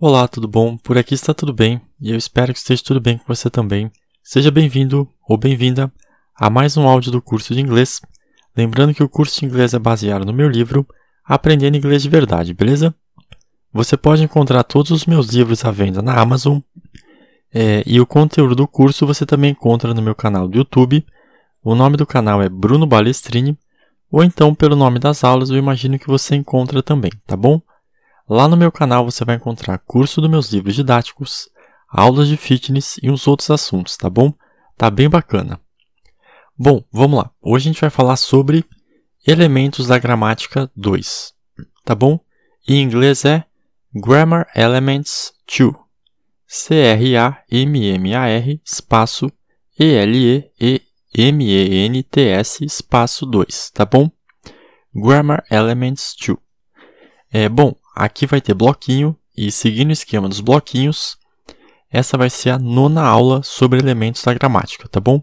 Olá, tudo bom? Por aqui está tudo bem e eu espero que esteja tudo bem com você também. Seja bem-vindo ou bem-vinda a mais um áudio do curso de inglês. Lembrando que o curso de inglês é baseado no meu livro Aprendendo Inglês de Verdade, beleza? Você pode encontrar todos os meus livros à venda na Amazon é, e o conteúdo do curso você também encontra no meu canal do YouTube. O nome do canal é Bruno Balestrini ou então pelo nome das aulas eu imagino que você encontra também, tá bom? Lá no meu canal você vai encontrar curso dos meus livros didáticos, aulas de fitness e uns outros assuntos, tá bom? Tá bem bacana. Bom, vamos lá. Hoje a gente vai falar sobre elementos da gramática 2, tá bom? Em inglês é Grammar Elements 2. C-R-A-M-M-A-R espaço E-L-E-E-M-E-N-T-S espaço 2, tá bom? Grammar Elements 2. É, bom, Aqui vai ter bloquinho e seguindo o esquema dos bloquinhos, essa vai ser a nona aula sobre elementos da gramática, tá bom?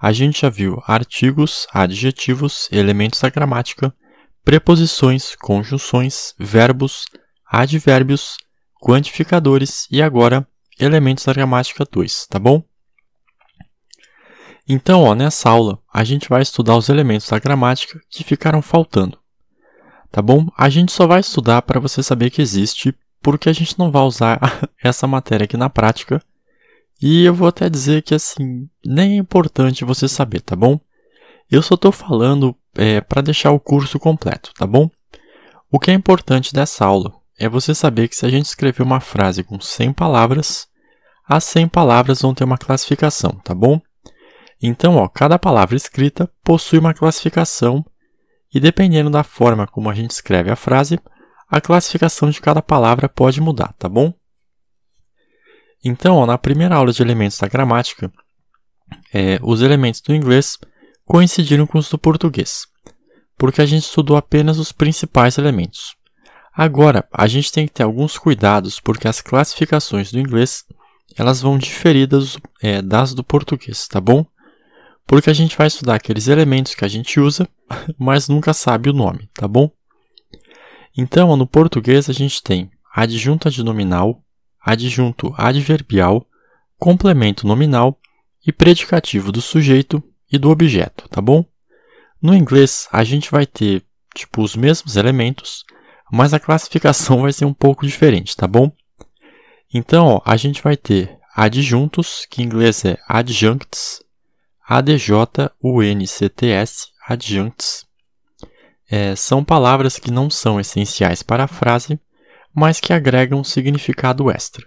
A gente já viu artigos, adjetivos, elementos da gramática, preposições, conjunções, verbos, advérbios, quantificadores e agora elementos da gramática 2, tá bom? Então, ó, nessa aula, a gente vai estudar os elementos da gramática que ficaram faltando tá bom? A gente só vai estudar para você saber que existe, porque a gente não vai usar essa matéria aqui na prática. E eu vou até dizer que assim, nem é importante você saber, tá bom? Eu só estou falando é, para deixar o curso completo, tá bom? O que é importante dessa aula é você saber que se a gente escrever uma frase com 100 palavras, as 100 palavras vão ter uma classificação, tá bom? Então, ó, cada palavra escrita possui uma classificação e dependendo da forma como a gente escreve a frase, a classificação de cada palavra pode mudar, tá bom? Então, ó, na primeira aula de elementos da gramática, é, os elementos do inglês coincidiram com os do português, porque a gente estudou apenas os principais elementos. Agora, a gente tem que ter alguns cuidados, porque as classificações do inglês elas vão diferir das, é, das do português, tá bom? porque a gente vai estudar aqueles elementos que a gente usa, mas nunca sabe o nome, tá bom? Então, no português a gente tem adjunto adnominal, adjunto adverbial, complemento nominal e predicativo do sujeito e do objeto, tá bom? No inglês a gente vai ter tipo os mesmos elementos, mas a classificação vai ser um pouco diferente, tá bom? Então, ó, a gente vai ter adjuntos, que em inglês é adjuncts, ADJ-UNCTS, adjuncts, é, são palavras que não são essenciais para a frase, mas que agregam significado extra.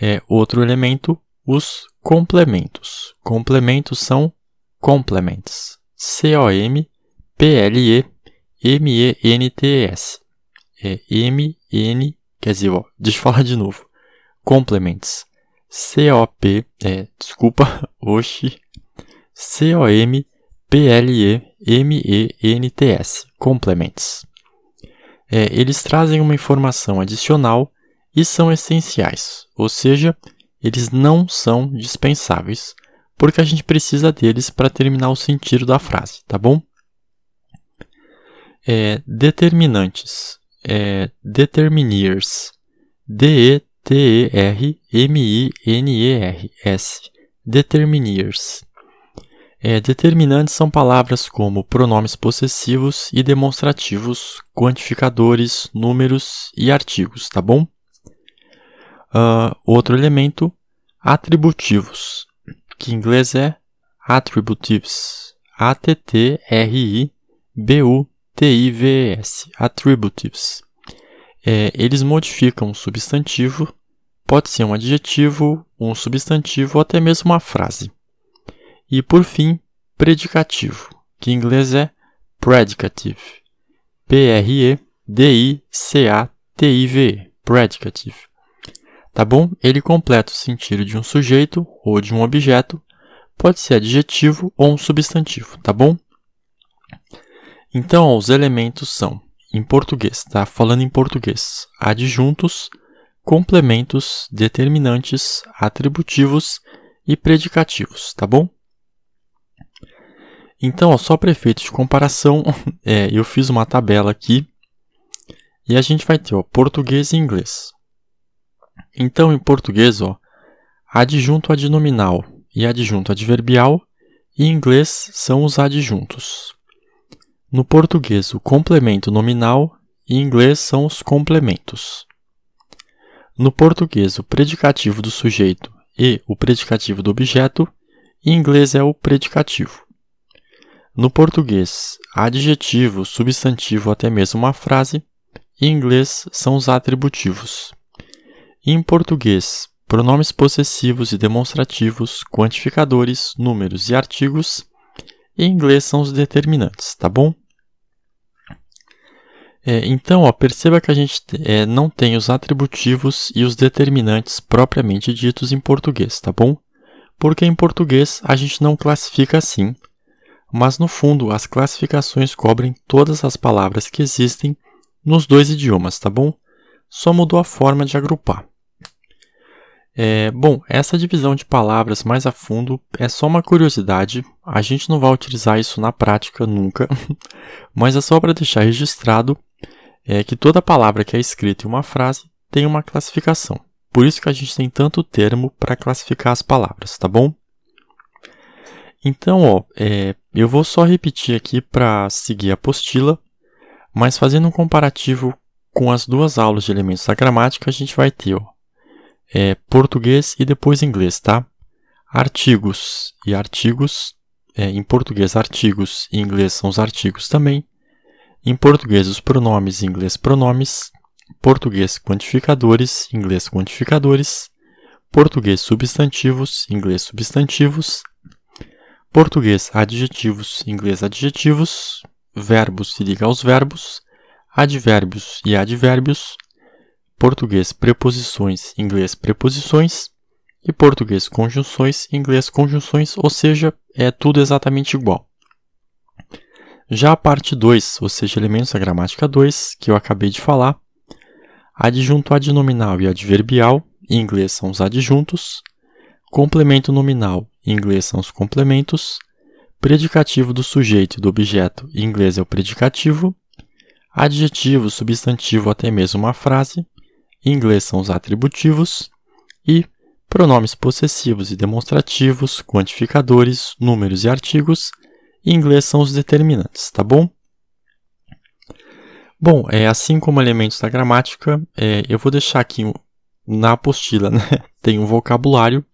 É, outro elemento, os complementos. Complementos são complements. C-O-M-P-L-E-M-E-N-T-S. É M-N, quer dizer, ó, deixa eu falar de novo. Complements. C-O-P, é, desculpa, oxi, C-O-M-P-L-E-M-E-N-T-S, complements. É, eles trazem uma informação adicional e são essenciais, ou seja, eles não são dispensáveis, porque a gente precisa deles para terminar o sentido da frase, tá bom? É, determinantes, é, determiners, D-E T-E-R-M-I-N-E-R-S. Determiners. É, determinantes são palavras como pronomes possessivos e demonstrativos, quantificadores, números e artigos, tá bom? Uh, outro elemento, atributivos, que em inglês é attributives. A-T-T-R-I-B-U-T-I-V-E-S. Attributives. É, eles modificam um substantivo Pode ser um adjetivo, um substantivo ou até mesmo uma frase. E por fim, predicativo, que em inglês é predicative. P-R-E-D-I-C-A-T-I-V-E. Predicative. Tá bom? Ele completa o sentido de um sujeito ou de um objeto. Pode ser adjetivo ou um substantivo, tá bom? Então, os elementos são, em português, tá? Falando em português, adjuntos, complementos, determinantes, atributivos e predicativos, tá bom? Então, ó, só para efeito de comparação, é, eu fiz uma tabela aqui e a gente vai ter ó, português e inglês. Então, em português, ó, adjunto adnominal e adjunto adverbial, em inglês são os adjuntos. No português, o complemento nominal e em inglês são os complementos. No português, o predicativo do sujeito e o predicativo do objeto, em inglês é o predicativo. No português, adjetivo, substantivo, até mesmo uma frase, em inglês são os atributivos. Em português, pronomes possessivos e demonstrativos, quantificadores, números e artigos, em inglês são os determinantes, tá bom? É, então, ó, perceba que a gente é, não tem os atributivos e os determinantes propriamente ditos em português, tá bom? Porque em português a gente não classifica assim, mas no fundo as classificações cobrem todas as palavras que existem nos dois idiomas, tá bom? Só mudou a forma de agrupar. É, bom, essa divisão de palavras mais a fundo é só uma curiosidade, a gente não vai utilizar isso na prática nunca, mas é só para deixar registrado é que toda palavra que é escrita em uma frase tem uma classificação. Por isso que a gente tem tanto termo para classificar as palavras, tá bom? Então, ó, é, eu vou só repetir aqui para seguir a apostila, mas fazendo um comparativo com as duas aulas de elementos da gramática, a gente vai ter ó, é, português e depois inglês, tá? Artigos e artigos, é, em português artigos em inglês são os artigos também. Em português, os pronomes, em inglês, pronomes. Português, quantificadores, em inglês, quantificadores. Português, substantivos, em inglês, substantivos. Português, adjetivos, inglês, adjetivos. Verbos se liga aos verbos. Advérbios e advérbios. Português, preposições, inglês, preposições. E português, conjunções, inglês, conjunções, ou seja, é tudo exatamente igual. Já a parte 2, ou seja, elementos da gramática 2, que eu acabei de falar, adjunto adnominal e adverbial, em inglês são os adjuntos, complemento nominal, em inglês são os complementos, predicativo do sujeito e do objeto, em inglês é o predicativo, adjetivo, substantivo, até mesmo uma frase, em inglês são os atributivos, e pronomes possessivos e demonstrativos, quantificadores, números e artigos, em inglês são os determinantes, tá bom? Bom, é, assim como elementos da gramática, é, eu vou deixar aqui na apostila, né, tem um vocabulário,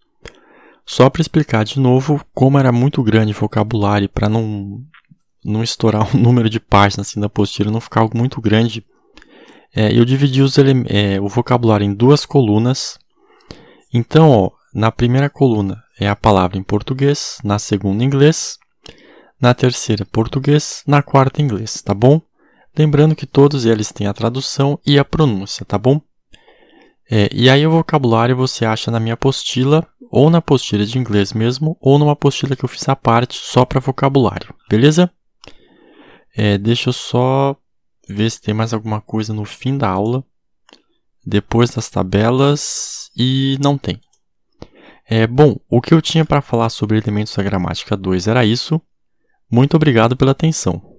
só para explicar de novo como era muito grande o vocabulário, para não, não estourar o número de páginas assim, da apostila, não ficar algo muito grande. É, eu dividi é, o vocabulário em duas colunas. Então, ó, na primeira coluna é a palavra em português, na segunda em inglês, na terceira português, na quarta inglês, tá bom? Lembrando que todos eles têm a tradução e a pronúncia, tá bom? É, e aí o vocabulário você acha na minha apostila, ou na apostila de inglês mesmo, ou numa apostila que eu fiz à parte só para vocabulário, beleza? É, deixa eu só ver se tem mais alguma coisa no fim da aula, depois das tabelas, e não tem. É, bom, o que eu tinha para falar sobre elementos da gramática 2 era isso. Muito obrigado pela atenção.